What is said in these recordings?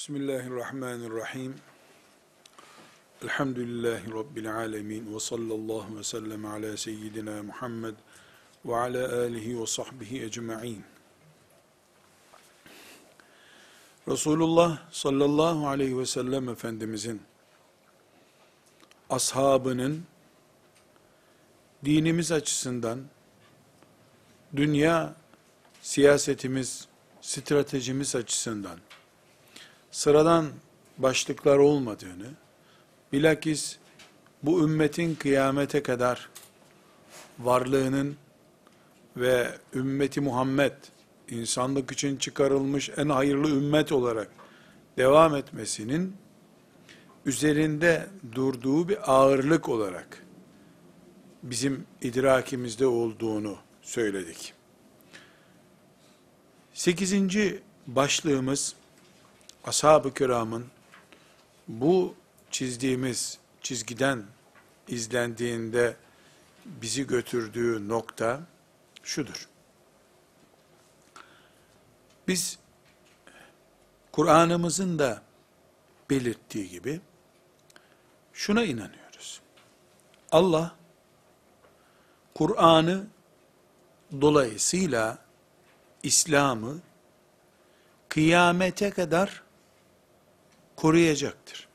Bismillahirrahmanirrahim. Elhamdülillahi Rabbil alemin. Ve sallallahu ve sellem ala seyyidina Muhammed ve ala alihi ve sahbihi ecma'in. Resulullah sallallahu aleyhi ve sellem Efendimizin ashabının dinimiz açısından dünya siyasetimiz, stratejimiz açısından sıradan başlıklar olmadığını, bilakis bu ümmetin kıyamete kadar varlığının ve ümmeti Muhammed, insanlık için çıkarılmış en hayırlı ümmet olarak devam etmesinin üzerinde durduğu bir ağırlık olarak bizim idrakimizde olduğunu söyledik. Sekizinci başlığımız, ashab-ı kiramın bu çizdiğimiz çizgiden izlendiğinde bizi götürdüğü nokta şudur. Biz Kur'an'ımızın da belirttiği gibi şuna inanıyoruz. Allah Kur'an'ı dolayısıyla İslam'ı kıyamete kadar koruyacaktır.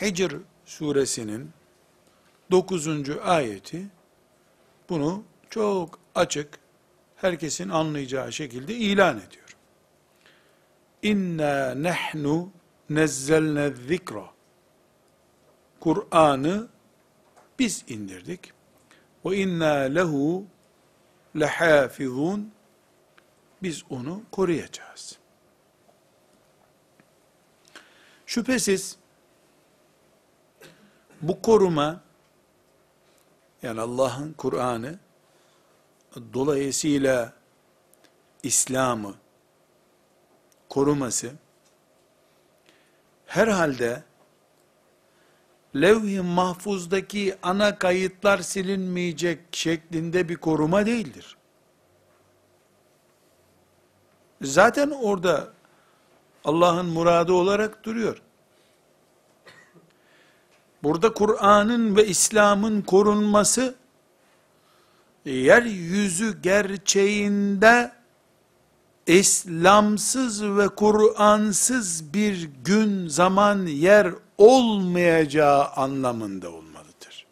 Hicr suresinin 9. ayeti bunu çok açık, herkesin anlayacağı şekilde ilan ediyor. İnna nehnu nezzelne zikra. Kur'an'ı biz indirdik. Ve inna lehu lehafizun. Biz onu koruyacağız. Şüphesiz bu koruma yani Allah'ın Kur'an'ı dolayısıyla İslam'ı koruması herhalde levh-i mahfuzdaki ana kayıtlar silinmeyecek şeklinde bir koruma değildir. Zaten orada Allah'ın muradı olarak duruyor. Burada Kur'an'ın ve İslam'ın korunması yeryüzü gerçeğinde İslamsız ve Kur'ansız bir gün, zaman, yer olmayacağı anlamında olmalıdır.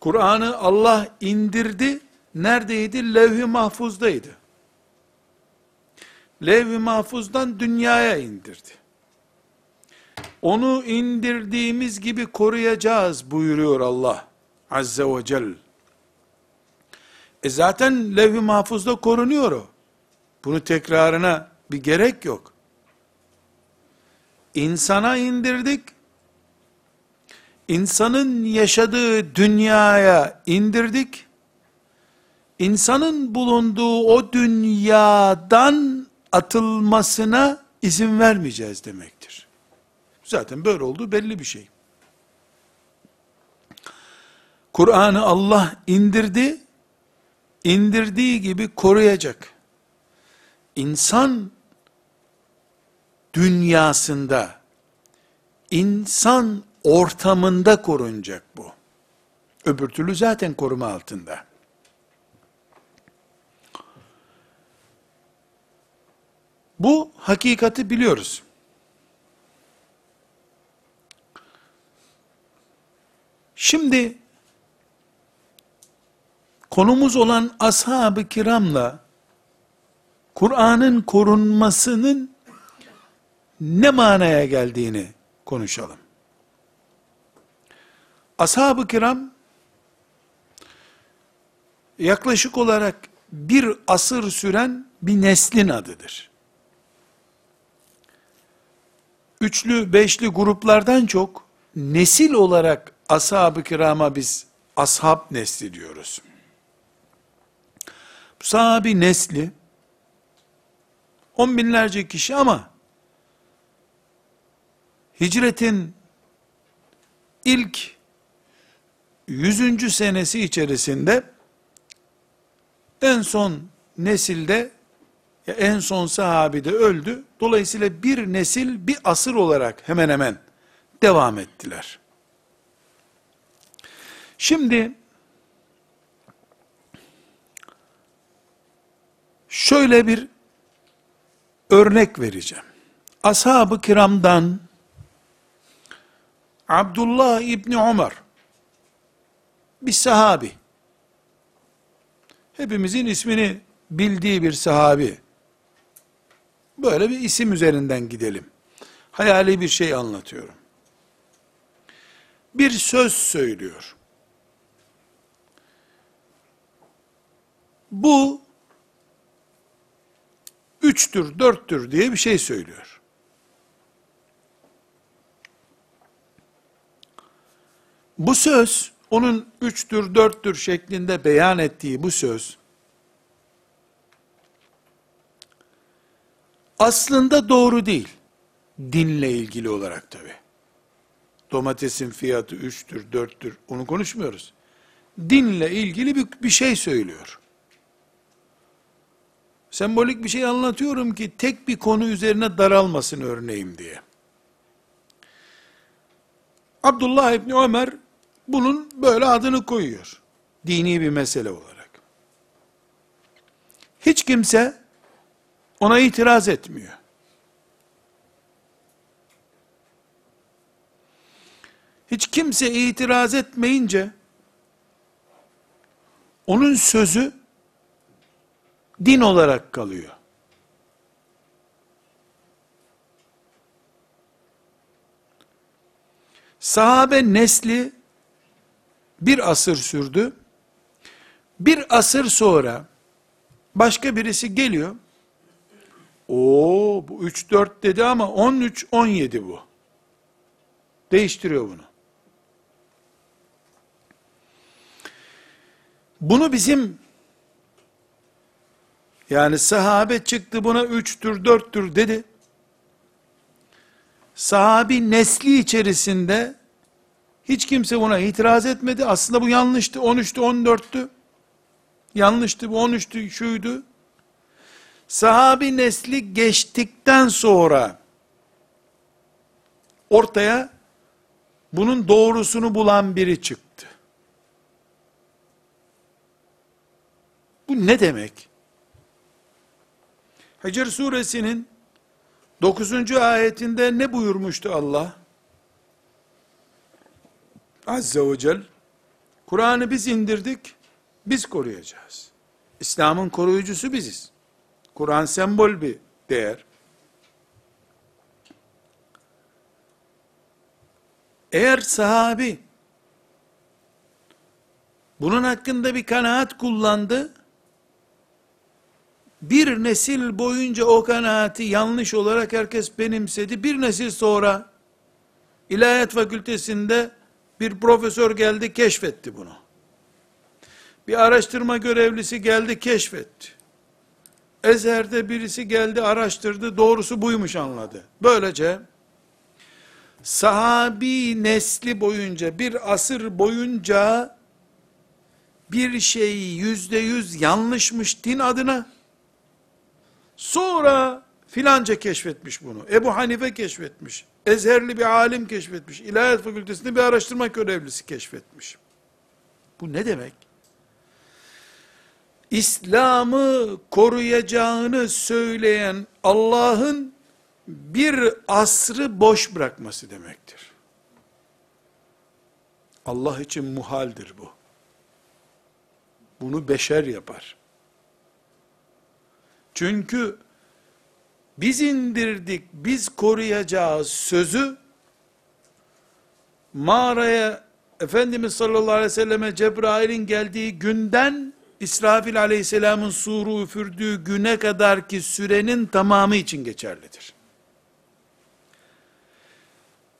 Kur'an'ı Allah indirdi, neredeydi? Levh-i mahfuzdaydı. Levh-i mahfuzdan dünyaya indirdi. Onu indirdiğimiz gibi koruyacağız buyuruyor Allah Azze ve Celle. E zaten levh-i mahfuzda korunuyor o. Bunu tekrarına bir gerek yok. İnsana indirdik. İnsanın yaşadığı dünyaya indirdik. İnsanın bulunduğu o dünyadan atılmasına izin vermeyeceğiz demektir. Zaten böyle olduğu belli bir şey. Kur'an'ı Allah indirdi, indirdiği gibi koruyacak. İnsan dünyasında, insan ortamında korunacak bu. Öbür türlü zaten koruma altında. Bu hakikati biliyoruz. Şimdi konumuz olan ashab-ı kiramla Kur'an'ın korunmasının ne manaya geldiğini konuşalım. Ashab-ı kiram yaklaşık olarak bir asır süren bir neslin adıdır. Üçlü, beşli gruplardan çok nesil olarak ashab-ı kirama biz ashab nesli diyoruz. Sahabi nesli on binlerce kişi ama hicretin ilk yüzüncü senesi içerisinde en son nesilde en son sahabi de öldü. Dolayısıyla bir nesil bir asır olarak hemen hemen devam ettiler. Şimdi şöyle bir örnek vereceğim. Ashab-ı kiramdan Abdullah İbni Ömer bir sahabi. Hepimizin ismini bildiği bir sahabi. Böyle bir isim üzerinden gidelim. Hayali bir şey anlatıyorum. Bir söz söylüyor. Bu üçtür, dörttür diye bir şey söylüyor. Bu söz, onun üçtür, dörttür şeklinde beyan ettiği bu söz, aslında doğru değil. Dinle ilgili olarak tabi. Domatesin fiyatı üçtür, dörttür, onu konuşmuyoruz. Dinle ilgili bir, bir şey söylüyor. Sembolik bir şey anlatıyorum ki tek bir konu üzerine daralmasın örneğim diye. Abdullah İbni Ömer bunun böyle adını koyuyor. Dini bir mesele olarak. Hiç kimse ona itiraz etmiyor. Hiç kimse itiraz etmeyince onun sözü din olarak kalıyor. Sahabe nesli bir asır sürdü. Bir asır sonra başka birisi geliyor. O bu 3 4 dedi ama 13 17 bu. Değiştiriyor bunu. Bunu bizim yani sahabe çıktı buna üçtür, dörttür dedi. Sahabi nesli içerisinde hiç kimse buna itiraz etmedi. Aslında bu yanlıştı. 13'tü, 14'tü. Yanlıştı, bu 13'tü, şuydu. Sahabi nesli geçtikten sonra ortaya bunun doğrusunu bulan biri çıktı. Bu ne demek? Hicr suresinin 9. ayetinde ne buyurmuştu Allah? Azze ve Celle, Kur'an'ı biz indirdik, biz koruyacağız. İslam'ın koruyucusu biziz. Kur'an sembol bir değer. Eğer sahabi bunun hakkında bir kanaat kullandı, bir nesil boyunca o kanaati yanlış olarak herkes benimsedi. Bir nesil sonra ilahiyat fakültesinde bir profesör geldi keşfetti bunu. Bir araştırma görevlisi geldi keşfetti. Ezher'de birisi geldi araştırdı doğrusu buymuş anladı. Böylece sahabi nesli boyunca bir asır boyunca bir şey yüzde yüz yanlışmış din adına Sonra filanca keşfetmiş bunu. Ebu Hanife keşfetmiş. Ezherli bir alim keşfetmiş. İlahiyat fakültesinde bir araştırma görevlisi keşfetmiş. Bu ne demek? İslam'ı koruyacağını söyleyen Allah'ın bir asrı boş bırakması demektir. Allah için muhaldir bu. Bunu beşer yapar. Çünkü biz indirdik, biz koruyacağız sözü mağaraya Efendimiz sallallahu aleyhi ve selleme Cebrail'in geldiği günden İsrafil aleyhisselamın suru üfürdüğü güne kadar ki sürenin tamamı için geçerlidir.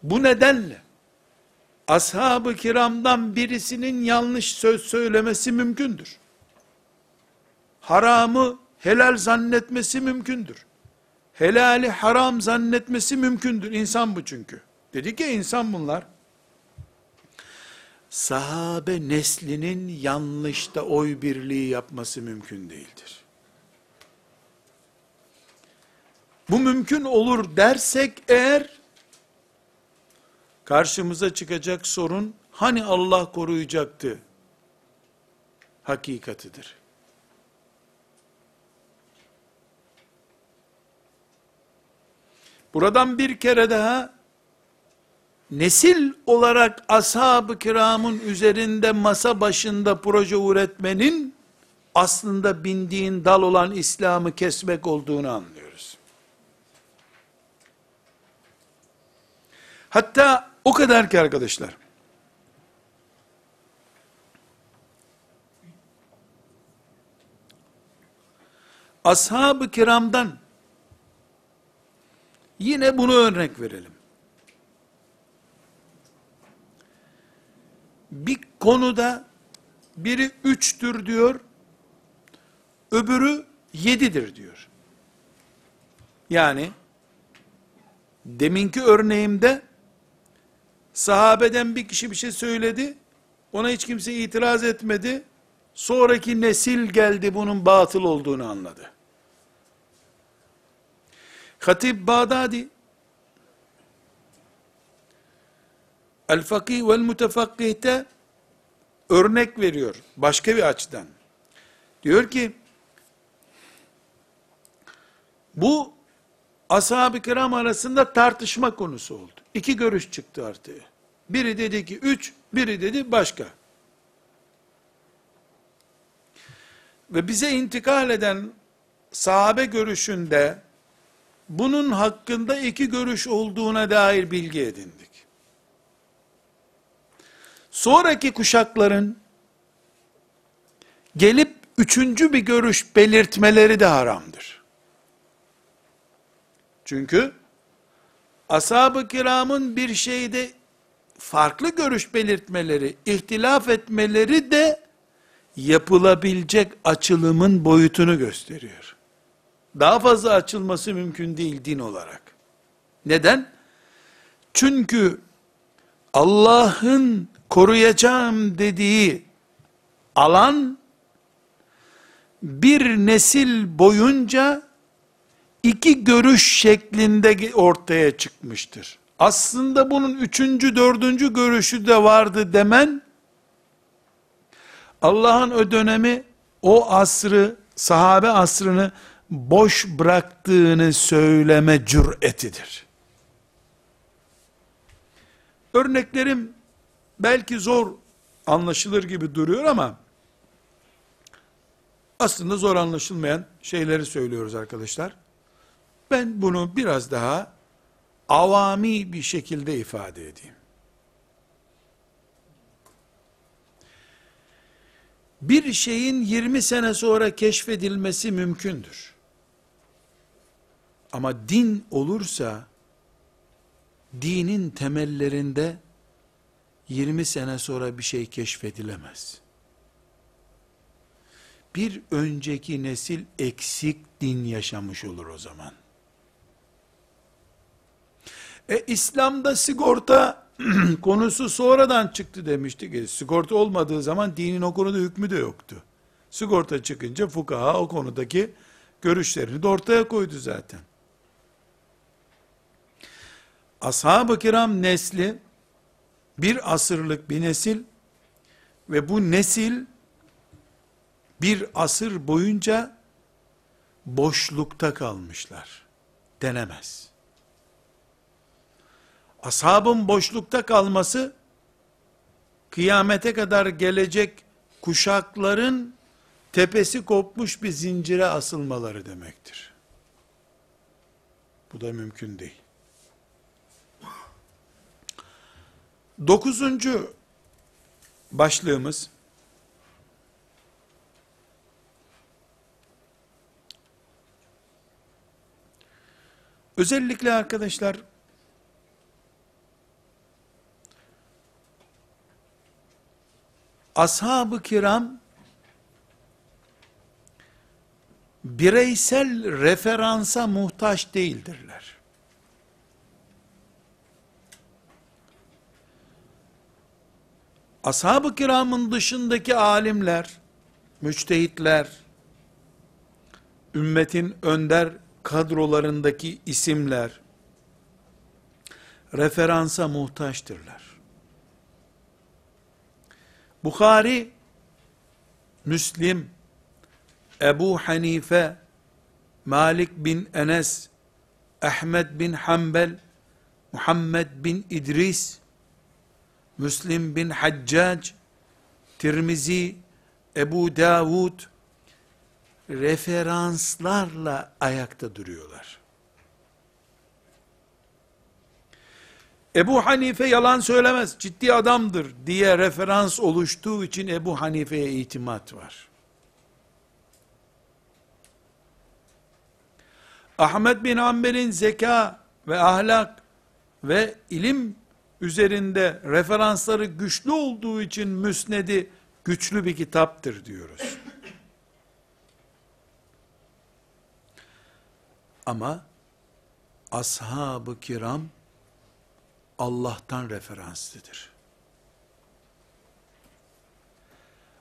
Bu nedenle ashab-ı kiramdan birisinin yanlış söz söylemesi mümkündür. Haramı helal zannetmesi mümkündür. Helali haram zannetmesi mümkündür. İnsan bu çünkü. Dedik ya insan bunlar. Sahabe neslinin yanlışta oy birliği yapması mümkün değildir. bu mümkün olur dersek eğer, karşımıza çıkacak sorun, hani Allah koruyacaktı, hakikatidir. Buradan bir kere daha, nesil olarak ashab-ı kiramın üzerinde masa başında proje üretmenin, aslında bindiğin dal olan İslam'ı kesmek olduğunu anlıyoruz. Hatta o kadar ki arkadaşlar, ashab-ı kiramdan yine bunu örnek verelim. Bir konuda biri üçtür diyor, öbürü yedidir diyor. Yani, deminki örneğimde, sahabeden bir kişi bir şey söyledi, ona hiç kimse itiraz etmedi, sonraki nesil geldi bunun batıl olduğunu anladı. Hatib Bağdadi, El Fakih vel Mutefakkih'te örnek veriyor, başka bir açıdan. Diyor ki, bu ashab-ı kiram arasında tartışma konusu oldu. İki görüş çıktı artık. Biri dedi ki üç, biri dedi başka. Ve bize intikal eden sahabe görüşünde bunun hakkında iki görüş olduğuna dair bilgi edindik. Sonraki kuşakların gelip üçüncü bir görüş belirtmeleri de haramdır. Çünkü ashab-ı kiramın bir şeyde farklı görüş belirtmeleri, ihtilaf etmeleri de yapılabilecek açılımın boyutunu gösteriyor. Daha fazla açılması mümkün değil din olarak. Neden? Çünkü Allah'ın koruyacağım dediği alan bir nesil boyunca iki görüş şeklinde ortaya çıkmıştır. Aslında bunun üçüncü, dördüncü görüşü de vardı demen, Allah'ın o dönemi, o asrı, sahabe asrını boş bıraktığını söyleme cüretidir. Örneklerim belki zor anlaşılır gibi duruyor ama aslında zor anlaşılmayan şeyleri söylüyoruz arkadaşlar. Ben bunu biraz daha avami bir şekilde ifade edeyim. Bir şeyin 20 sene sonra keşfedilmesi mümkündür. Ama din olursa, dinin temellerinde 20 sene sonra bir şey keşfedilemez. Bir önceki nesil eksik din yaşamış olur o zaman. E İslam'da sigorta konusu sonradan çıktı demiştik. E, sigorta olmadığı zaman dinin o konuda hükmü de yoktu. Sigorta çıkınca fukaha o konudaki görüşlerini de ortaya koydu zaten. Ashab-ı kiram nesli bir asırlık bir nesil ve bu nesil bir asır boyunca boşlukta kalmışlar. Denemez. Ashabın boşlukta kalması, kıyamete kadar gelecek kuşakların tepesi kopmuş bir zincire asılmaları demektir. Bu da mümkün değil. Dokuzuncu başlığımız, özellikle arkadaşlar, ashab-ı kiram, bireysel referansa muhtaç değildirler. Ashab-ı kiramın dışındaki alimler, müçtehitler, ümmetin önder kadrolarındaki isimler referansa muhtaçtırlar. Bukhari, Müslim, Ebu Hanife, Malik bin Enes, Ahmed bin Hanbel, Muhammed bin İdris, Müslim bin Haccac, Tirmizi, Ebu Davud, referanslarla ayakta duruyorlar. Ebu Hanife yalan söylemez, ciddi adamdır diye referans oluştuğu için Ebu Hanife'ye itimat var. Ahmet bin Hanbel'in zeka ve ahlak ve ilim üzerinde referansları güçlü olduğu için müsnedi güçlü bir kitaptır diyoruz. Ama ashab-ı kiram Allah'tan referanslıdır.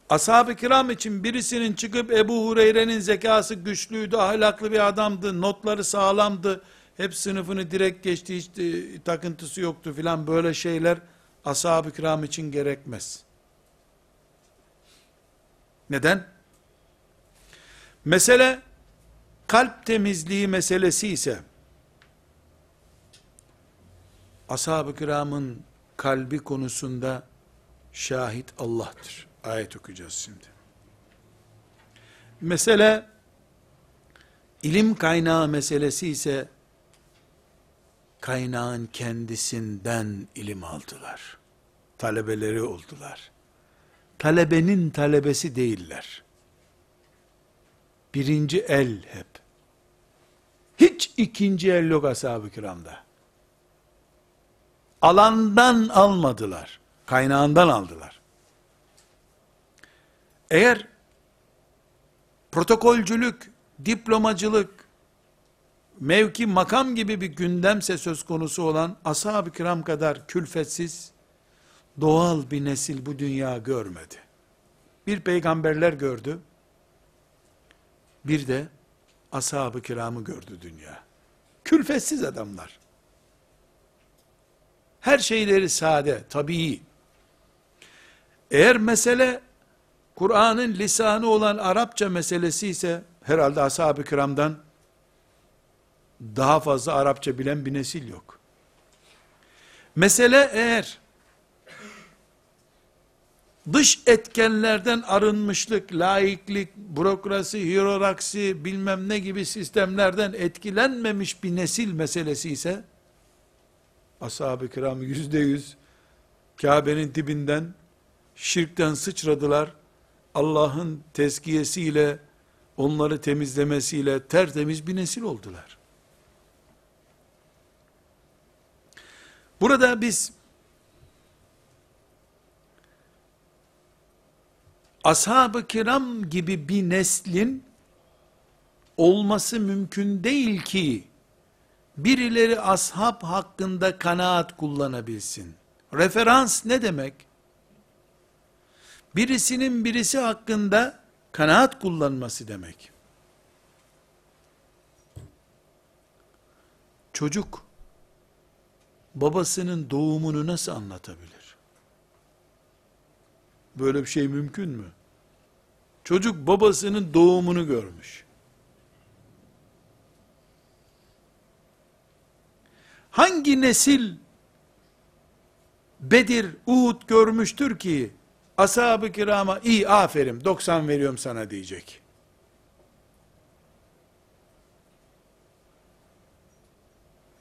Ashab-ı kiram için birisinin çıkıp Ebu Hureyre'nin zekası güçlüydü, ahlaklı bir adamdı, notları sağlamdı, hep sınıfını direkt geçti, hiç e, takıntısı yoktu filan böyle şeyler ashab-ı kiram için gerekmez. Neden? Mesele kalp temizliği meselesi ise ashab-ı kiramın kalbi konusunda şahit Allah'tır. Ayet okuyacağız şimdi. Mesele ilim kaynağı meselesi ise kaynağın kendisinden ilim aldılar. Talebeleri oldular. Talebenin talebesi değiller. Birinci el hep. Hiç ikinci el yok ashab-ı kiramda. Alandan almadılar. Kaynağından aldılar. Eğer protokolcülük, diplomacılık, mevki makam gibi bir gündemse söz konusu olan ashab-ı kiram kadar külfetsiz, doğal bir nesil bu dünya görmedi. Bir peygamberler gördü, bir de ashab-ı kiramı gördü dünya. Külfetsiz adamlar. Her şeyleri sade, tabii. Eğer mesele Kur'an'ın lisanı olan Arapça meselesi ise herhalde ashab-ı kiramdan daha fazla Arapça bilen bir nesil yok. Mesele eğer dış etkenlerden arınmışlık, laiklik, bürokrasi, hierarksi, bilmem ne gibi sistemlerden etkilenmemiş bir nesil meselesi ise, ashab-ı kiram yüzde yüz, Kabe'nin dibinden, şirkten sıçradılar, Allah'ın tezkiyesiyle, onları temizlemesiyle tertemiz bir nesil oldular. Burada biz ashab-ı kiram gibi bir neslin olması mümkün değil ki birileri ashab hakkında kanaat kullanabilsin. Referans ne demek? Birisinin birisi hakkında kanaat kullanması demek. Çocuk babasının doğumunu nasıl anlatabilir? Böyle bir şey mümkün mü? Çocuk babasının doğumunu görmüş. Hangi nesil Bedir, Uhud görmüştür ki ashab-ı kirama iyi aferin 90 veriyorum sana diyecek.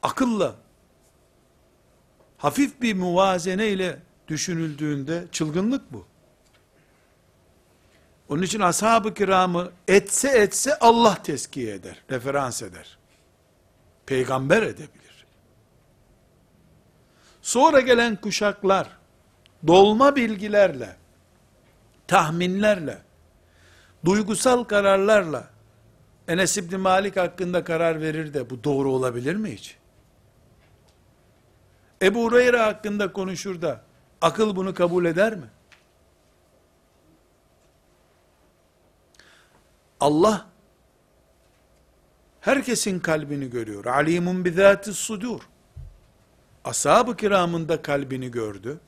Akılla hafif bir muvazene ile düşünüldüğünde çılgınlık bu. Onun için ashab-ı kiramı etse etse Allah teskiye eder, referans eder. Peygamber edebilir. Sonra gelen kuşaklar, dolma bilgilerle, tahminlerle, duygusal kararlarla, Enes İbni Malik hakkında karar verir de bu doğru olabilir mi hiç? Ebu Hureyre hakkında konuşur da akıl bunu kabul eder mi? Allah Herkesin kalbini görüyor. Alimun bizati sudur. Ashab-ı kiramın da kalbini gördü.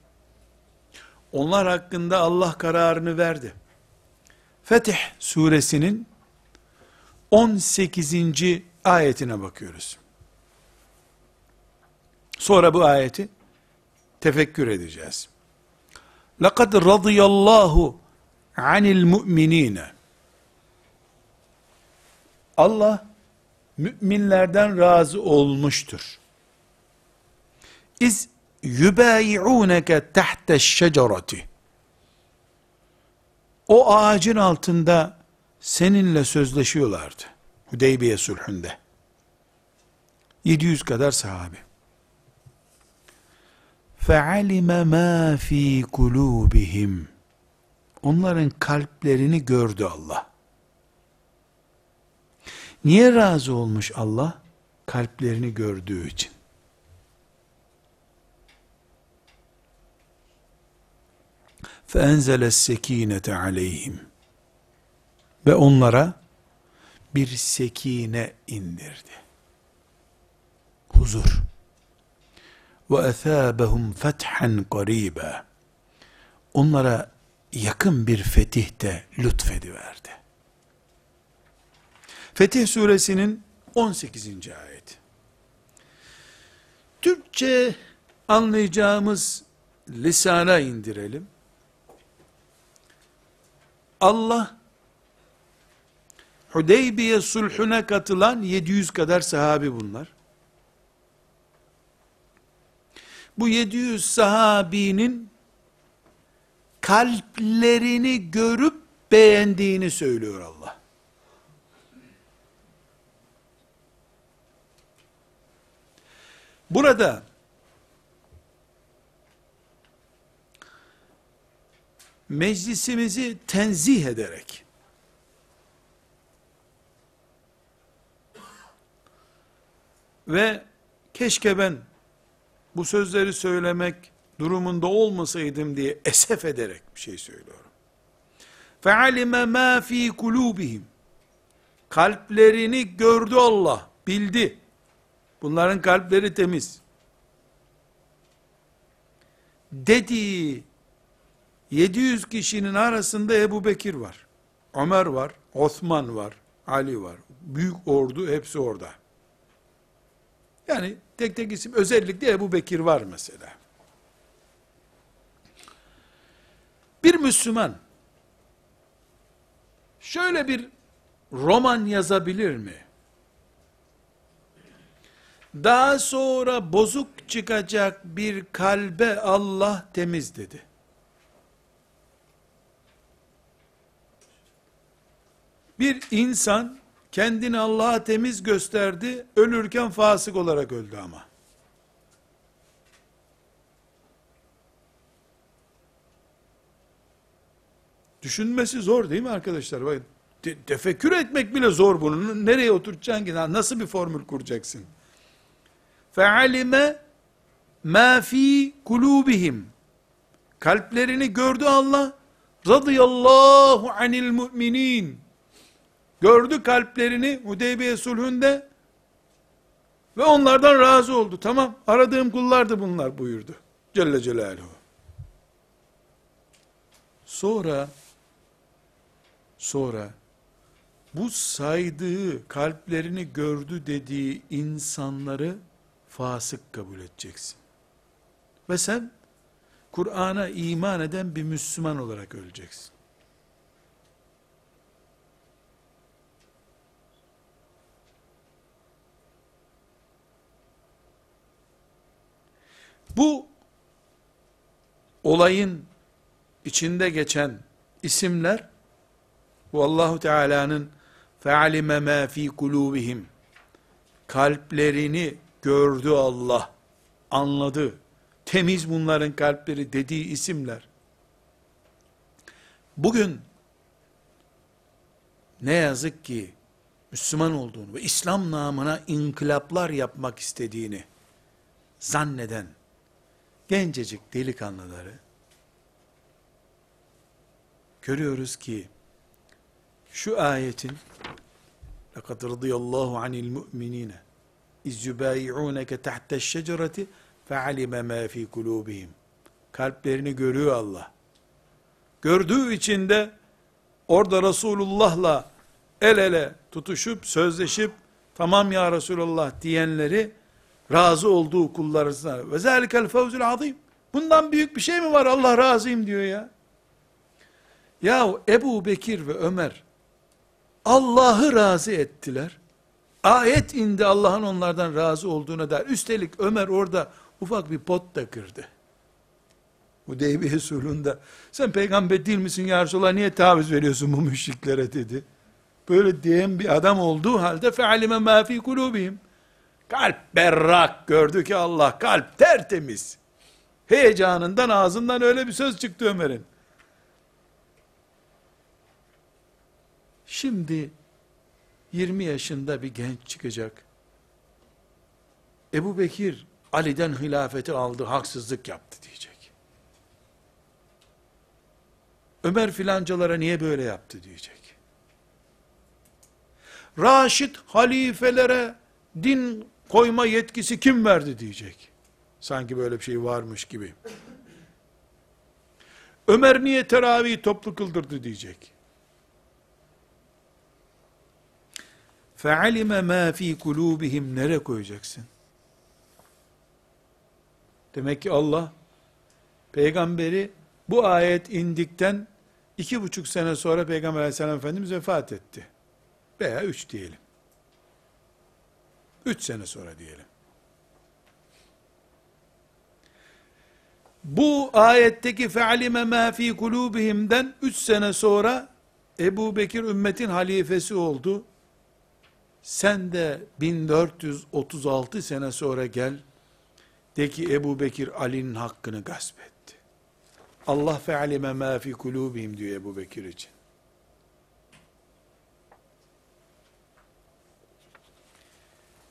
Onlar hakkında Allah kararını verdi. Fetih suresinin 18. ayetine bakıyoruz. Sonra bu ayeti tefekkür edeceğiz. لَقَدْ رَضِيَ اللّٰهُ عَنِ الْمُؤْمِنِينَ Allah müminlerden razı olmuştur. İz yubayi'uneke tahte şecereti. O ağacın altında seninle sözleşiyorlardı. Hudeybiye sulhünde. 700 kadar sahabe. فَعَلِمَ مَا ف۪ي قُلُوبِهِمْ Onların kalplerini gördü Allah. Niye razı olmuş Allah? Kalplerini gördüğü için. فَاَنْزَلَ السَّك۪ينَةَ عَلَيْهِمْ Ve onlara bir sekine indirdi. Huzur. وَاَثَابَهُمْ فَتْحًا قَرِيبًا Onlara yakın bir fetih de lütfediverdi. Fetih suresinin 18. ayet. Türkçe anlayacağımız lisana indirelim. Allah Hudeybiye sulhuna katılan 700 kadar sahabi bunlar. Bu 700 sahabinin kalplerini görüp beğendiğini söylüyor Allah. Burada meclisimizi tenzih ederek ve keşke ben bu sözleri söylemek durumunda olmasaydım diye esef ederek bir şey söylüyorum. فَعَلِمَ مَا ف۪ي قُلُوبِهِمْ Kalplerini gördü Allah, bildi. Bunların kalpleri temiz. Dediği 700 kişinin arasında Ebu Bekir var. Ömer var, Osman var, Ali var. Büyük ordu hepsi orada. Yani tek tek isim özellikle Ebu Bekir var mesela. Bir Müslüman şöyle bir roman yazabilir mi? Daha sonra bozuk çıkacak bir kalbe Allah temiz dedi. Bir insan kendini Allah'a temiz gösterdi, ölürken fasık olarak öldü ama. Düşünmesi zor değil mi arkadaşlar? Bak, de, tefekkür etmek bile zor bunun. Nereye oturtacaksın ki? Nasıl bir formül kuracaksın? Fealime ma fi kulubihim. Kalplerini gördü Allah. Radıyallahu anil müminin. Gördü kalplerini Hudeybiye sulhünde ve onlardan razı oldu. Tamam aradığım kullardı bunlar buyurdu. Celle Celaluhu. Sonra sonra bu saydığı kalplerini gördü dediği insanları fasık kabul edeceksin. Ve sen Kur'an'a iman eden bir Müslüman olarak öleceksin. Bu olayın içinde geçen isimler bu Allahu Teala'nın fealime ma fi kulubihim kalplerini gördü Allah anladı. Temiz bunların kalpleri dediği isimler. Bugün ne yazık ki Müslüman olduğunu ve İslam namına inkılaplar yapmak istediğini zanneden gencecik delikanlıları görüyoruz ki şu ayetin لَقَدْ رَضِيَ اللّٰهُ عَنِ الْمُؤْمِنِينَ اِذْ يُبَايِعُونَكَ تَحْتَ الشَّجَرَةِ فَعَلِمَ مَا ف۪ي قُلُوبِهِمْ Kalplerini görüyor Allah. Gördüğü için de orada Resulullah'la el ele tutuşup, sözleşip, tamam ya Resulullah diyenleri razı olduğu kullar arasında. Ve zâlikel fevzül azim. Bundan büyük bir şey mi var Allah razıyım diyor ya. Yahu Ebu Bekir ve Ömer Allah'ı razı ettiler. Ayet indi Allah'ın onlardan razı olduğuna dair. Üstelik Ömer orada ufak bir pot da kırdı. Hudeybiye sulhunda sen peygamber değil misin ya Resulallah niye taviz veriyorsun bu müşriklere dedi. Böyle diyen bir adam olduğu halde fealime ma fi kulubihim. Kalp berrak gördü ki Allah kalp tertemiz. Heyecanından ağzından öyle bir söz çıktı Ömer'in. Şimdi 20 yaşında bir genç çıkacak. Ebu Bekir Ali'den hilafeti aldı, haksızlık yaptı diyecek. Ömer filancalara niye böyle yaptı diyecek. Raşid halifelere din koyma yetkisi kim verdi diyecek. Sanki böyle bir şey varmış gibi. Ömer niye teravih toplu kıldırdı diyecek. فَعَلِمَ مَا ف۪ي kulubihim Nereye koyacaksın? Demek ki Allah, peygamberi bu ayet indikten iki buçuk sene sonra Peygamber aleyhisselam Efendimiz vefat etti. Veya üç diyelim. Üç sene sonra diyelim. Bu ayetteki fe'alime ma fi kulubihimden üç sene sonra Ebu Bekir ümmetin halifesi oldu. Sen de 1436 sene sonra gel, de ki Ebu Bekir Ali'nin hakkını gasp etti. Allah fe'alime ma fi kulubihim diyor Ebu Bekir için.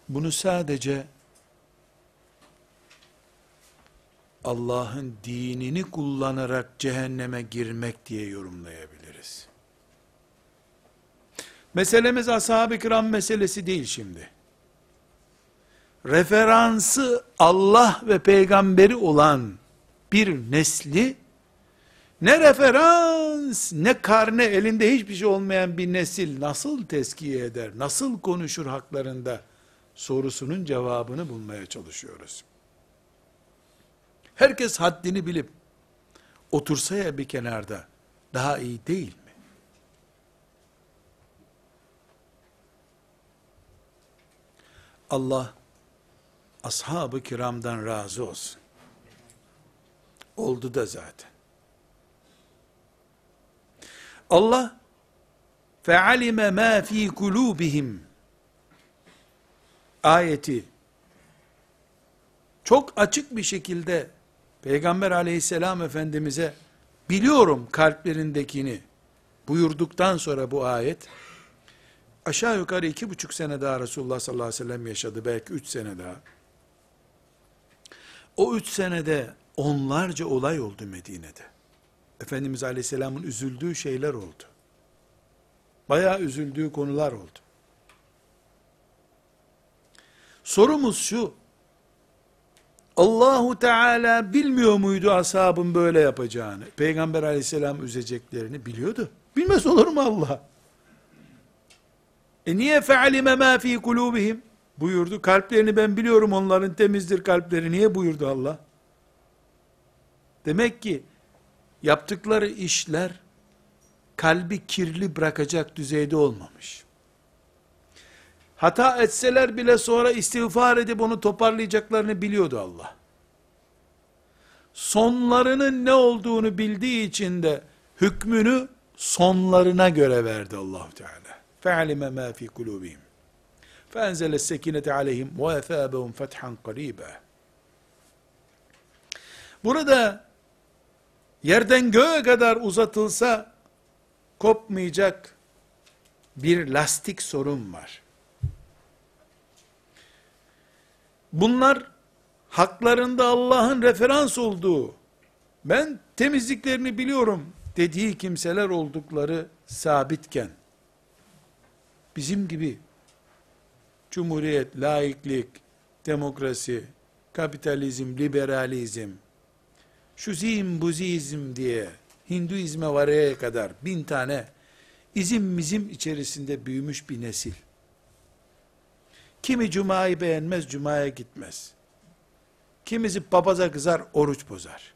Bunu sadece Allah'ın dinini kullanarak cehenneme girmek diye yorumlayabiliriz. Meselemiz ashab-ı kiram meselesi değil şimdi. Referansı Allah ve peygamberi olan bir nesli, ne referans, ne karne, elinde hiçbir şey olmayan bir nesil nasıl teskiye eder, nasıl konuşur haklarında sorusunun cevabını bulmaya çalışıyoruz. Herkes haddini bilip otursa ya bir kenarda daha iyi değil mi? Allah ashab-ı kiramdan razı olsun. Oldu da zaten. Allah fealime ma fi kulubihim ayeti çok açık bir şekilde Peygamber aleyhisselam efendimize biliyorum kalplerindekini buyurduktan sonra bu ayet aşağı yukarı iki buçuk sene daha Resulullah sallallahu aleyhi ve sellem yaşadı belki üç sene daha. O üç senede onlarca olay oldu Medine'de. Efendimiz aleyhisselamın üzüldüğü şeyler oldu. Bayağı üzüldüğü konular oldu sorumuz şu Allahu Teala bilmiyor muydu ashabın böyle yapacağını? Peygamber aleyhisselam üzeceklerini biliyordu. Bilmez olur mu Allah? E niye fe'alime ma fi kulubihim? Buyurdu. Kalplerini ben biliyorum onların temizdir kalpleri. Niye buyurdu Allah? Demek ki yaptıkları işler kalbi kirli bırakacak düzeyde olmamış. Hata etseler bile sonra istiğfar edip onu toparlayacaklarını biliyordu Allah. Sonlarının ne olduğunu bildiği için de hükmünü sonlarına göre verdi Allahu Teala. Fe'alime ma fi kulubihim. Sekinete aleyhim ve efâbehum fethan qariba. Burada yerden göğe kadar uzatılsa kopmayacak bir lastik sorun var. Bunlar haklarında Allah'ın referans olduğu, ben temizliklerini biliyorum dediği kimseler oldukları sabitken, bizim gibi cumhuriyet, laiklik, demokrasi, kapitalizm, liberalizm, şu zim buzizm diye Hinduizme varaya kadar bin tane izim mizim içerisinde büyümüş bir nesil. Kimi cumayı beğenmez, cumaya gitmez. Kimisi papaza kızar, oruç bozar.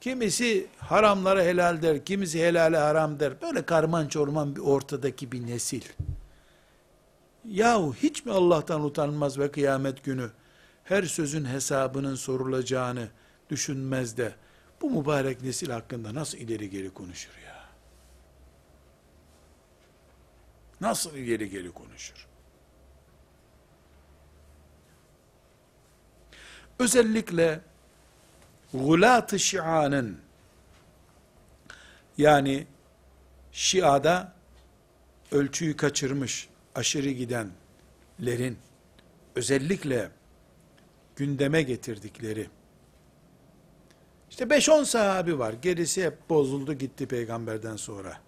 Kimisi haramlara helal der, kimisi helale haram der. Böyle karman çorman bir ortadaki bir nesil. Yahu hiç mi Allah'tan utanmaz ve kıyamet günü her sözün hesabının sorulacağını düşünmez de bu mübarek nesil hakkında nasıl ileri geri konuşur ya? Nasıl ileri geri konuşur? Özellikle gulat-ı şianın yani şiada ölçüyü kaçırmış, aşırı gidenlerin özellikle gündeme getirdikleri işte 5-10 sahabi var. Gerisi hep bozuldu gitti peygamberden sonra.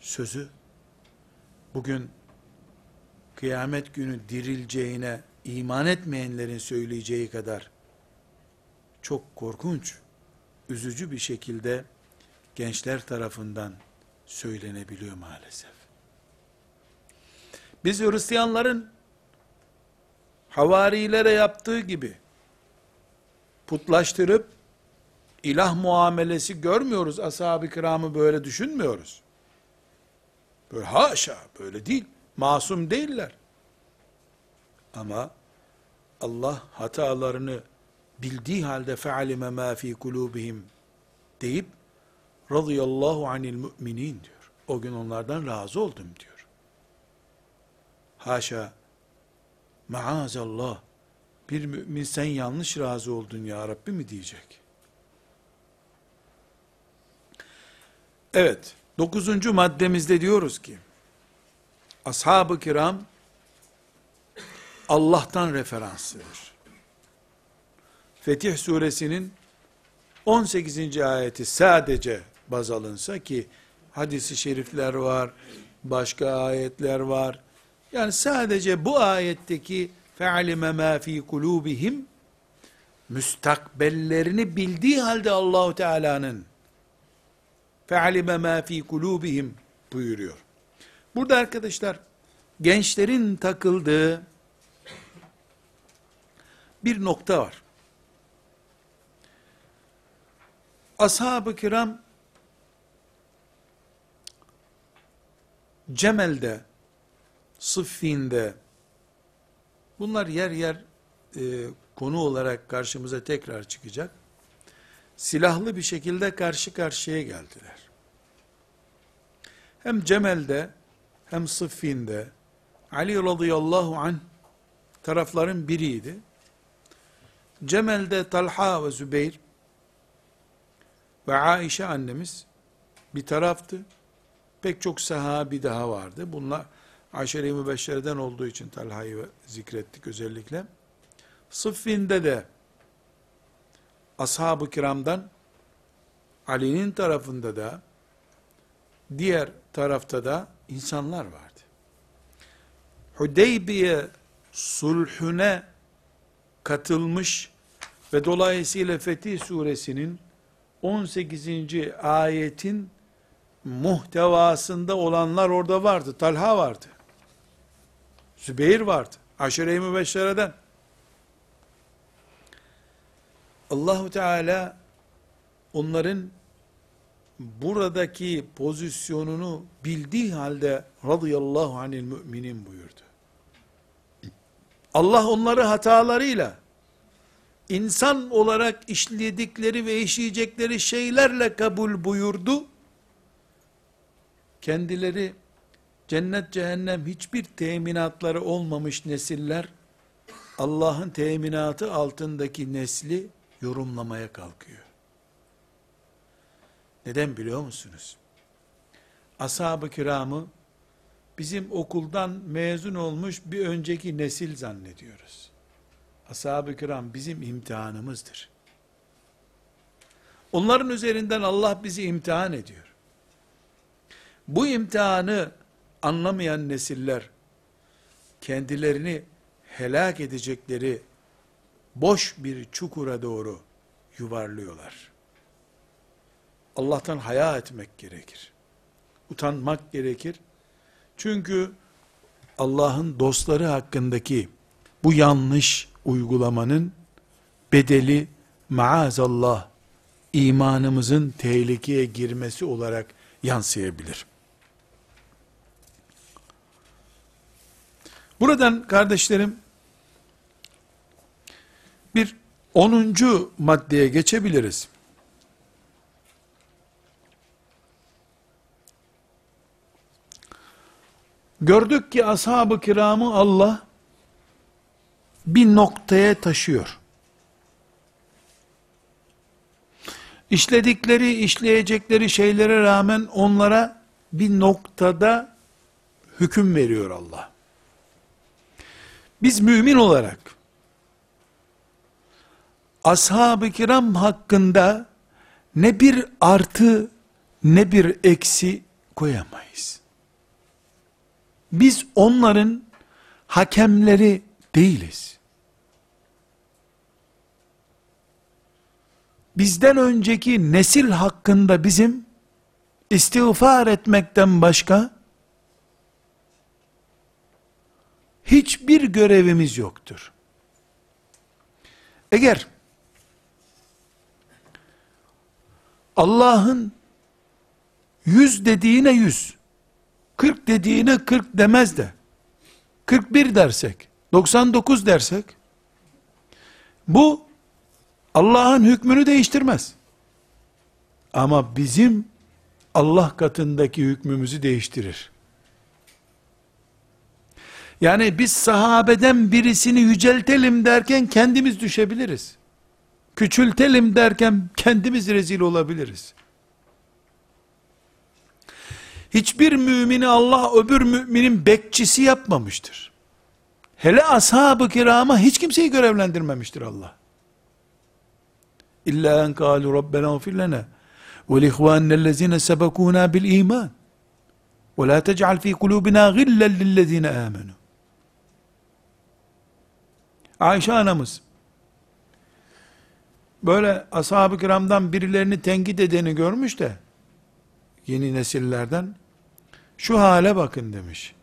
Sözü bugün kıyamet günü dirileceğine iman etmeyenlerin söyleyeceği kadar çok korkunç, üzücü bir şekilde gençler tarafından söylenebiliyor maalesef. Biz Hristiyanların havarilere yaptığı gibi putlaştırıp ilah muamelesi görmüyoruz. Ashab-ı kiramı böyle düşünmüyoruz. Böyle haşa böyle değil. Masum değiller. Ama Allah hatalarını bildiği halde fealime ma fi kulubihim deyip radıyallahu anil müminin diyor. O gün onlardan razı oldum diyor. Haşa maazallah bir mümin sen yanlış razı oldun ya Rabbi mi diyecek? Evet, dokuzuncu maddemizde diyoruz ki, ashab-ı kiram, Allah'tan referanslıdır. Fetih suresinin 18. ayeti sadece baz alınsa ki, hadisi şerifler var, başka ayetler var. Yani sadece bu ayetteki fe'alime ma fi kulubihim müstakbellerini bildiği halde Allahu Teala'nın fe'alime ma fi kulubihim buyuruyor. Burada arkadaşlar gençlerin takıldığı bir nokta var. Ashab-ı kiram Cemel'de, Sıffin'de, bunlar yer yer e, konu olarak karşımıza tekrar çıkacak. Silahlı bir şekilde karşı karşıya geldiler. Hem Cemel'de hem Sıffin'de Ali radıyallahu anh tarafların biriydi. Cemel'de Talha ve Zübeyir ve Aişe annemiz bir taraftı. Pek çok sahabi daha vardı. Bunlar aşere-i mübeşşereden olduğu için Talha'yı zikrettik özellikle. Sıffin'de de ashab-ı kiramdan Ali'nin tarafında da diğer tarafta da insanlar vardı. Hudeybiye sulhüne katılmış ve dolayısıyla Fetih suresinin 18. ayetin muhtevasında olanlar orada vardı. Talha vardı. Zübeyir vardı. Aşire-i Mübeşşere'den. Allahu Teala onların buradaki pozisyonunu bildiği halde radıyallahu anil müminin buyurdu. Allah onları hatalarıyla insan olarak işledikleri ve işleyecekleri şeylerle kabul buyurdu. Kendileri cennet cehennem hiçbir teminatları olmamış nesiller Allah'ın teminatı altındaki nesli yorumlamaya kalkıyor. Neden biliyor musunuz? Ashab-ı kiramı bizim okuldan mezun olmuş bir önceki nesil zannediyoruz. Ashab-ı kiram bizim imtihanımızdır. Onların üzerinden Allah bizi imtihan ediyor. Bu imtihanı anlamayan nesiller kendilerini helak edecekleri boş bir çukura doğru yuvarlıyorlar. Allah'tan haya etmek gerekir. Utanmak gerekir. Çünkü Allah'ın dostları hakkındaki bu yanlış uygulamanın bedeli maazallah imanımızın tehlikeye girmesi olarak yansıyabilir. Buradan kardeşlerim bir 10. maddeye geçebiliriz. Gördük ki ashab-ı kiramı Allah bir noktaya taşıyor. İşledikleri, işleyecekleri şeylere rağmen onlara bir noktada hüküm veriyor Allah. Biz mümin olarak ashab-ı kiram hakkında ne bir artı ne bir eksi koyamayız. Biz onların hakemleri değiliz. Bizden önceki nesil hakkında bizim istiğfar etmekten başka hiçbir görevimiz yoktur. Eğer Allah'ın yüz dediğine yüz, kırk dediğine kırk demez de, 41 dersek, 99 dersek, bu Allah'ın hükmünü değiştirmez. Ama bizim Allah katındaki hükmümüzü değiştirir. Yani biz sahabeden birisini yüceltelim derken kendimiz düşebiliriz. Küçültelim derken kendimiz rezil olabiliriz. Hiçbir mümini Allah öbür müminin bekçisi yapmamıştır. Hele ashab-ı kirama hiç kimseyi görevlendirmemiştir Allah. İlla en kâlu rabbena ufir lena ve lihvânellezîne sebekûnâ bil iman ve la tec'al fî kulûbina gillen lillezîne âmenû Ayşe anamız böyle ashab-ı kiramdan birilerini tenkit edeni görmüş de yeni nesillerden şu hale bakın demiş.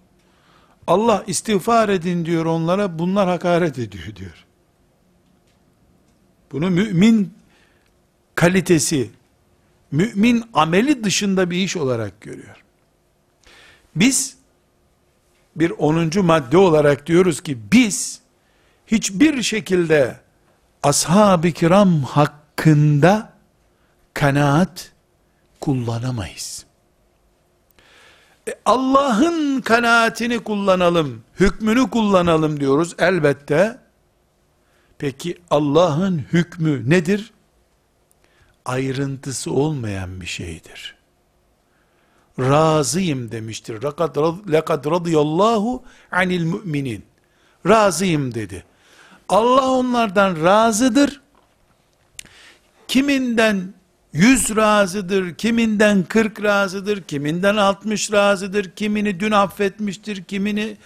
Allah istiğfar edin diyor onlara bunlar hakaret ediyor diyor. Bunu mümin kalitesi, mümin ameli dışında bir iş olarak görüyor. Biz bir onuncu madde olarak diyoruz ki biz hiçbir şekilde ashab-ı kiram hakkında kanaat kullanamayız. E, Allah'ın kanaatini kullanalım, hükmünü kullanalım diyoruz elbette. Peki Allah'ın hükmü nedir? Ayrıntısı olmayan bir şeydir. Razıyım demiştir. Lekad radıyallahu anil müminin. Razıyım dedi. Allah onlardan razıdır. Kiminden yüz razıdır, kiminden kırk razıdır, kiminden altmış razıdır, kimini dün affetmiştir, kimini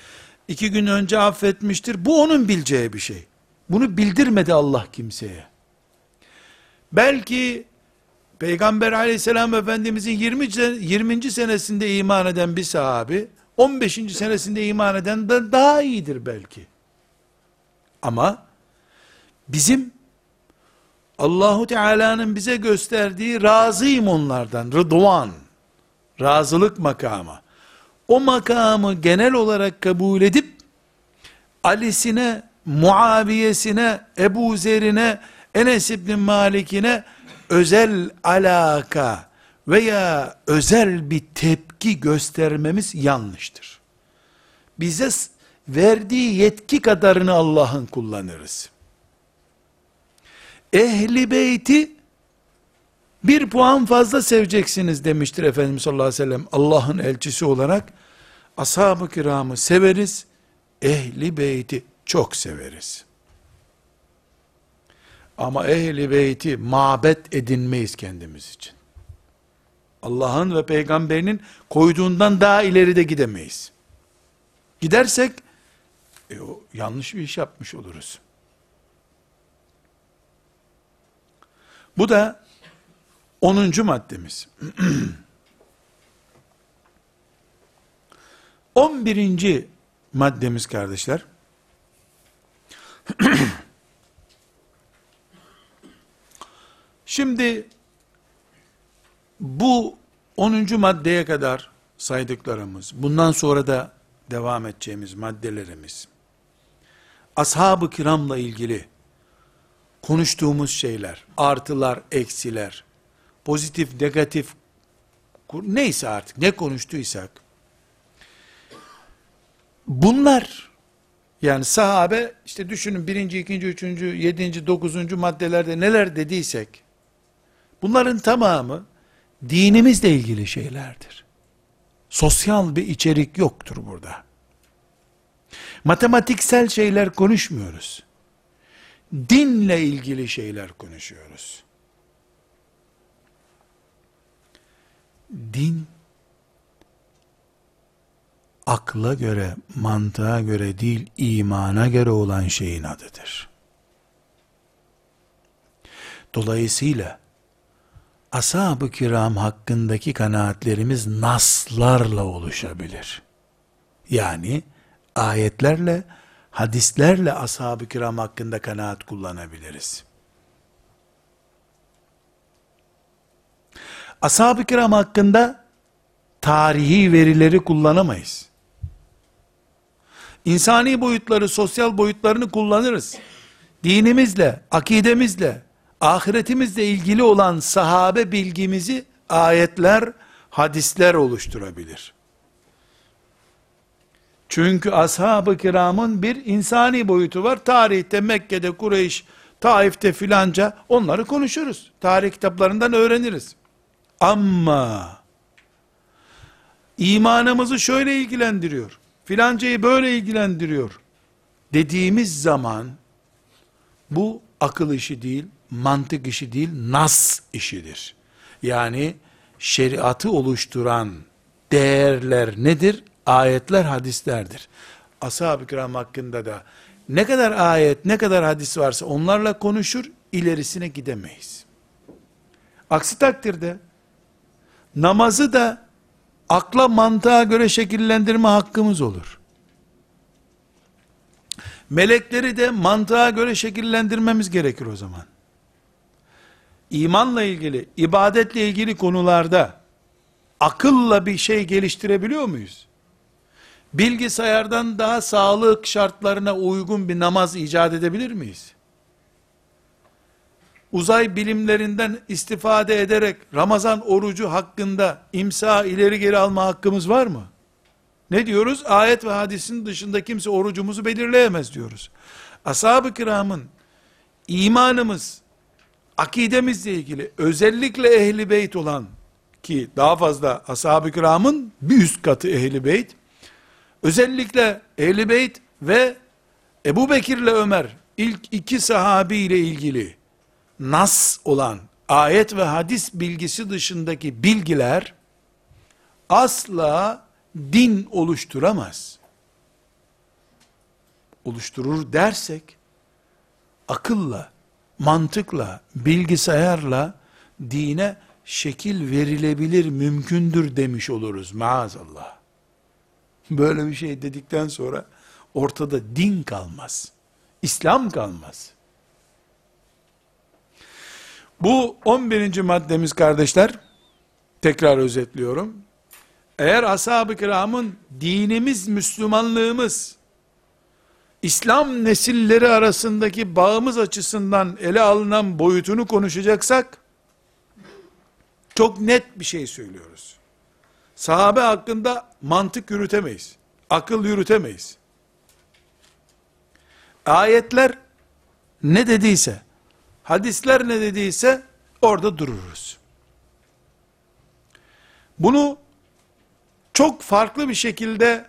iki gün önce affetmiştir. Bu onun bileceği bir şey. Bunu bildirmedi Allah kimseye. Belki Peygamber aleyhisselam efendimizin 20. 20. senesinde iman eden bir sahabi, 15. senesinde iman eden de daha iyidir belki. Ama bizim Allahu Teala'nın bize gösterdiği razıyım onlardan, rıdvan, razılık makamı. O makamı genel olarak kabul edip, Ali'sine, Muaviyesine, Ebu Zer'ine, Enes İbni Malik'ine özel alaka veya özel bir tepki göstermemiz yanlıştır. Bize verdiği yetki kadarını Allah'ın kullanırız. Ehli beyti bir puan fazla seveceksiniz demiştir Efendimiz sallallahu aleyhi ve sellem Allah'ın elçisi olarak. Ashab-ı kiramı severiz, ehli beyti çok severiz. Ama ehli beyti mabet edinmeyiz kendimiz için. Allah'ın ve peygamberinin koyduğundan daha ileride gidemeyiz. Gidersek E o yanlış bir iş yapmış oluruz. Bu da 10. maddemiz. 11. maddemiz kardeşler. Şimdi bu 10. maddeye kadar saydıklarımız, bundan sonra da devam edeceğimiz maddelerimiz, ashab-ı kiramla ilgili konuştuğumuz şeyler, artılar, eksiler, pozitif, negatif, neyse artık ne konuştuysak, bunlar, yani sahabe, işte düşünün birinci, ikinci, üçüncü, yedinci, dokuzuncu maddelerde neler dediysek, bunların tamamı, dinimizle ilgili şeylerdir. Sosyal bir içerik yoktur burada. Matematiksel şeyler konuşmuyoruz. Dinle ilgili şeyler konuşuyoruz. Din akla göre, mantığa göre değil, imana göre olan şeyin adıdır. Dolayısıyla ashab-ı kiram hakkındaki kanaatlerimiz naslarla oluşabilir. Yani ayetlerle, hadislerle ashab-ı kiram hakkında kanaat kullanabiliriz. Ashab-ı kiram hakkında tarihi verileri kullanamayız. İnsani boyutları, sosyal boyutlarını kullanırız. Dinimizle, akidemizle, ahiretimizle ilgili olan sahabe bilgimizi ayetler, hadisler oluşturabilir. Çünkü ashab-ı kiramın bir insani boyutu var. Tarihte Mekke'de Kureyş, Taif'te filanca onları konuşuruz. Tarih kitaplarından öğreniriz. Ama imanımızı şöyle ilgilendiriyor. Filancayı böyle ilgilendiriyor. Dediğimiz zaman bu akıl işi değil, mantık işi değil, nas işidir. Yani şeriatı oluşturan değerler nedir? Ayetler, hadislerdir. Ashab-ı kiram hakkında da ne kadar ayet, ne kadar hadis varsa onlarla konuşur, ilerisine gidemeyiz. Aksi takdirde namazı da akla mantığa göre şekillendirme hakkımız olur. Melekleri de mantığa göre şekillendirmemiz gerekir o zaman. İmanla ilgili, ibadetle ilgili konularda akılla bir şey geliştirebiliyor muyuz? Bilgisayardan daha sağlık şartlarına uygun bir namaz icat edebilir miyiz? Uzay bilimlerinden istifade ederek Ramazan orucu hakkında imsa ileri geri alma hakkımız var mı? Ne diyoruz? Ayet ve hadisin dışında kimse orucumuzu belirleyemez diyoruz. Ashab-ı kiramın imanımız, akidemizle ilgili özellikle ehli beyt olan ki daha fazla ashab-ı kiramın bir üst katı ehli beyt özellikle ehli beyt ve Ebu Bekir ile Ömer ilk iki sahabi ile ilgili nas olan ayet ve hadis bilgisi dışındaki bilgiler asla din oluşturamaz. Oluşturur dersek akılla, mantıkla, bilgisayarla dine şekil verilebilir, mümkündür demiş oluruz maazallah. Böyle bir şey dedikten sonra ortada din kalmaz. İslam kalmaz. Bu 11. maddemiz kardeşler, tekrar özetliyorum. Eğer ashab-ı kiramın dinimiz, Müslümanlığımız, İslam nesilleri arasındaki bağımız açısından ele alınan boyutunu konuşacaksak, çok net bir şey söylüyoruz. Sahabe hakkında mantık yürütemeyiz. Akıl yürütemeyiz. Ayetler ne dediyse, hadisler ne dediyse orada dururuz. Bunu çok farklı bir şekilde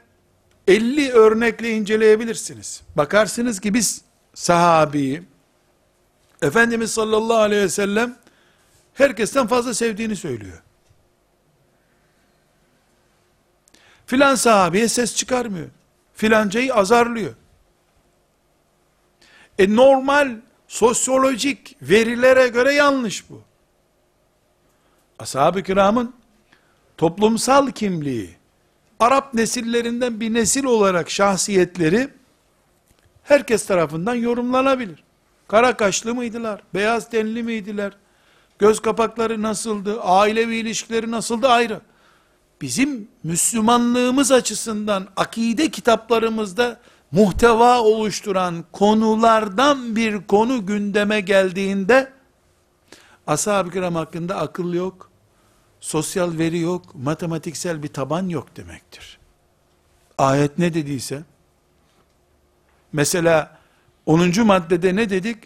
50 örnekle inceleyebilirsiniz. Bakarsınız ki biz sahabeyi Efendimiz sallallahu aleyhi ve sellem herkesten fazla sevdiğini söylüyor. Filan sahabeye ses çıkarmıyor. Filancayı azarlıyor. E normal sosyolojik verilere göre yanlış bu. Ashab-ı kiramın toplumsal kimliği, Arap nesillerinden bir nesil olarak şahsiyetleri herkes tarafından yorumlanabilir. Kara kaşlı mıydılar? Beyaz tenli miydiler? Göz kapakları nasıldı? Ailevi ilişkileri nasıldı? Ayrı. Bizim Müslümanlığımız açısından akide kitaplarımızda muhteva oluşturan konulardan bir konu gündeme geldiğinde ashab-ı kiram hakkında akıl yok, sosyal veri yok, matematiksel bir taban yok demektir. Ayet ne dediyse, mesela 10. maddede ne dedik?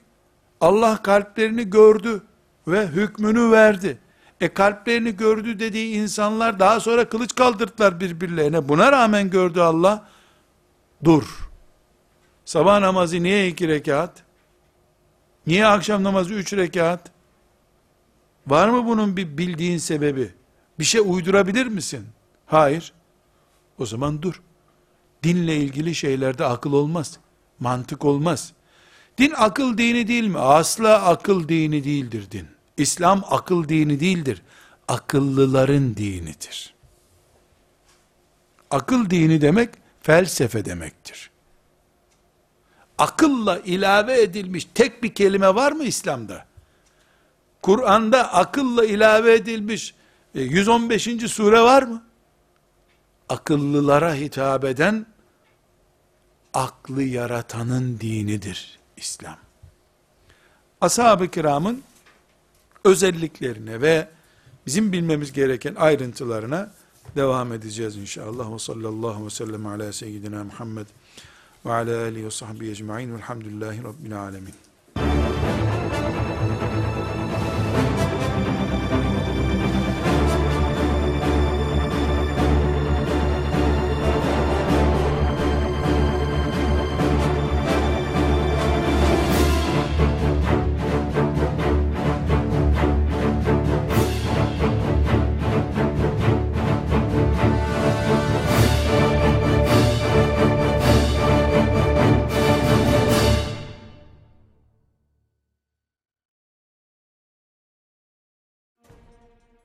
Allah kalplerini gördü ve hükmünü verdi. E kalplerini gördü dediği insanlar daha sonra kılıç kaldırdılar birbirlerine. Buna rağmen gördü Allah. Dur. Sabah namazı niye iki rekat? Niye akşam namazı üç rekat? Var mı bunun bir bildiğin sebebi? Bir şey uydurabilir misin? Hayır. O zaman dur. Dinle ilgili şeylerde akıl olmaz. Mantık olmaz. Din akıl dini değil mi? Asla akıl dini değildir din. İslam akıl dini değildir. Akıllıların dinidir. Akıl dini demek felsefe demektir. Akılla ilave edilmiş tek bir kelime var mı İslam'da? Kur'an'da akılla ilave edilmiş e, 115. sure var mı? Akıllılara hitap eden aklı yaratanın dinidir İslam. Ashab-ı kiramın özelliklerine ve bizim bilmemiz gereken ayrıntılarına devam edeceğiz inşallah. Ve sallallahu ve sellem ala seyyidina Muhammed ve ala alihi ve sahbihi ecma'in velhamdülillahi rabbil alemin.